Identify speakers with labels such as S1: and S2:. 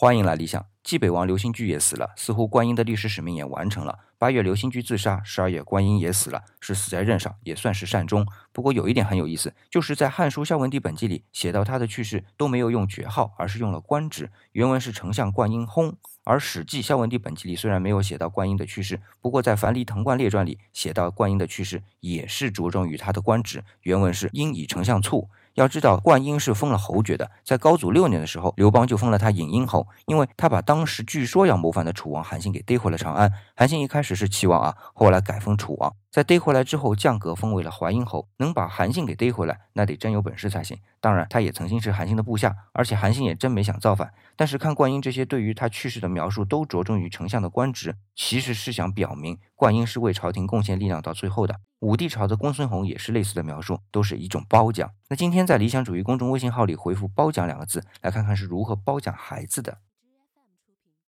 S1: 欢迎来理想。冀北王刘兴居也死了，似乎观音的历史使命也完成了。八月刘兴居自杀，十二月观音也死了，是死在任上，也算是善终。不过有一点很有意思，就是在《汉书·孝文帝本纪》里写到他的去世都没有用爵号，而是用了官职。原文是丞相观音薨。而《史记·孝文帝本纪》里虽然没有写到观音的去世，不过在《樊梨藤冠列传》里写到观音的去世，也是着重于他的官职。原文是因以丞相卒。要知道，灌婴是封了侯爵的。在高祖六年的时候，刘邦就封了他尹婴侯，因为他把当时据说要谋反的楚王韩信给逮回了长安。韩信一开始是齐王啊，后来改封楚王。在逮回来之后，降格封为了淮阴侯。能把韩信给逮回来，那得真有本事才行。当然，他也曾经是韩信的部下，而且韩信也真没想造反。但是看灌婴这些对于他去世的描述，都着重于丞相的官职，其实是想表明冠英是为朝廷贡献力量到最后的。武帝朝的公孙弘也是类似的描述，都是一种褒奖。那今天在理想主义公众微信号里回复“褒奖”两个字，来看看是如何褒奖孩子的。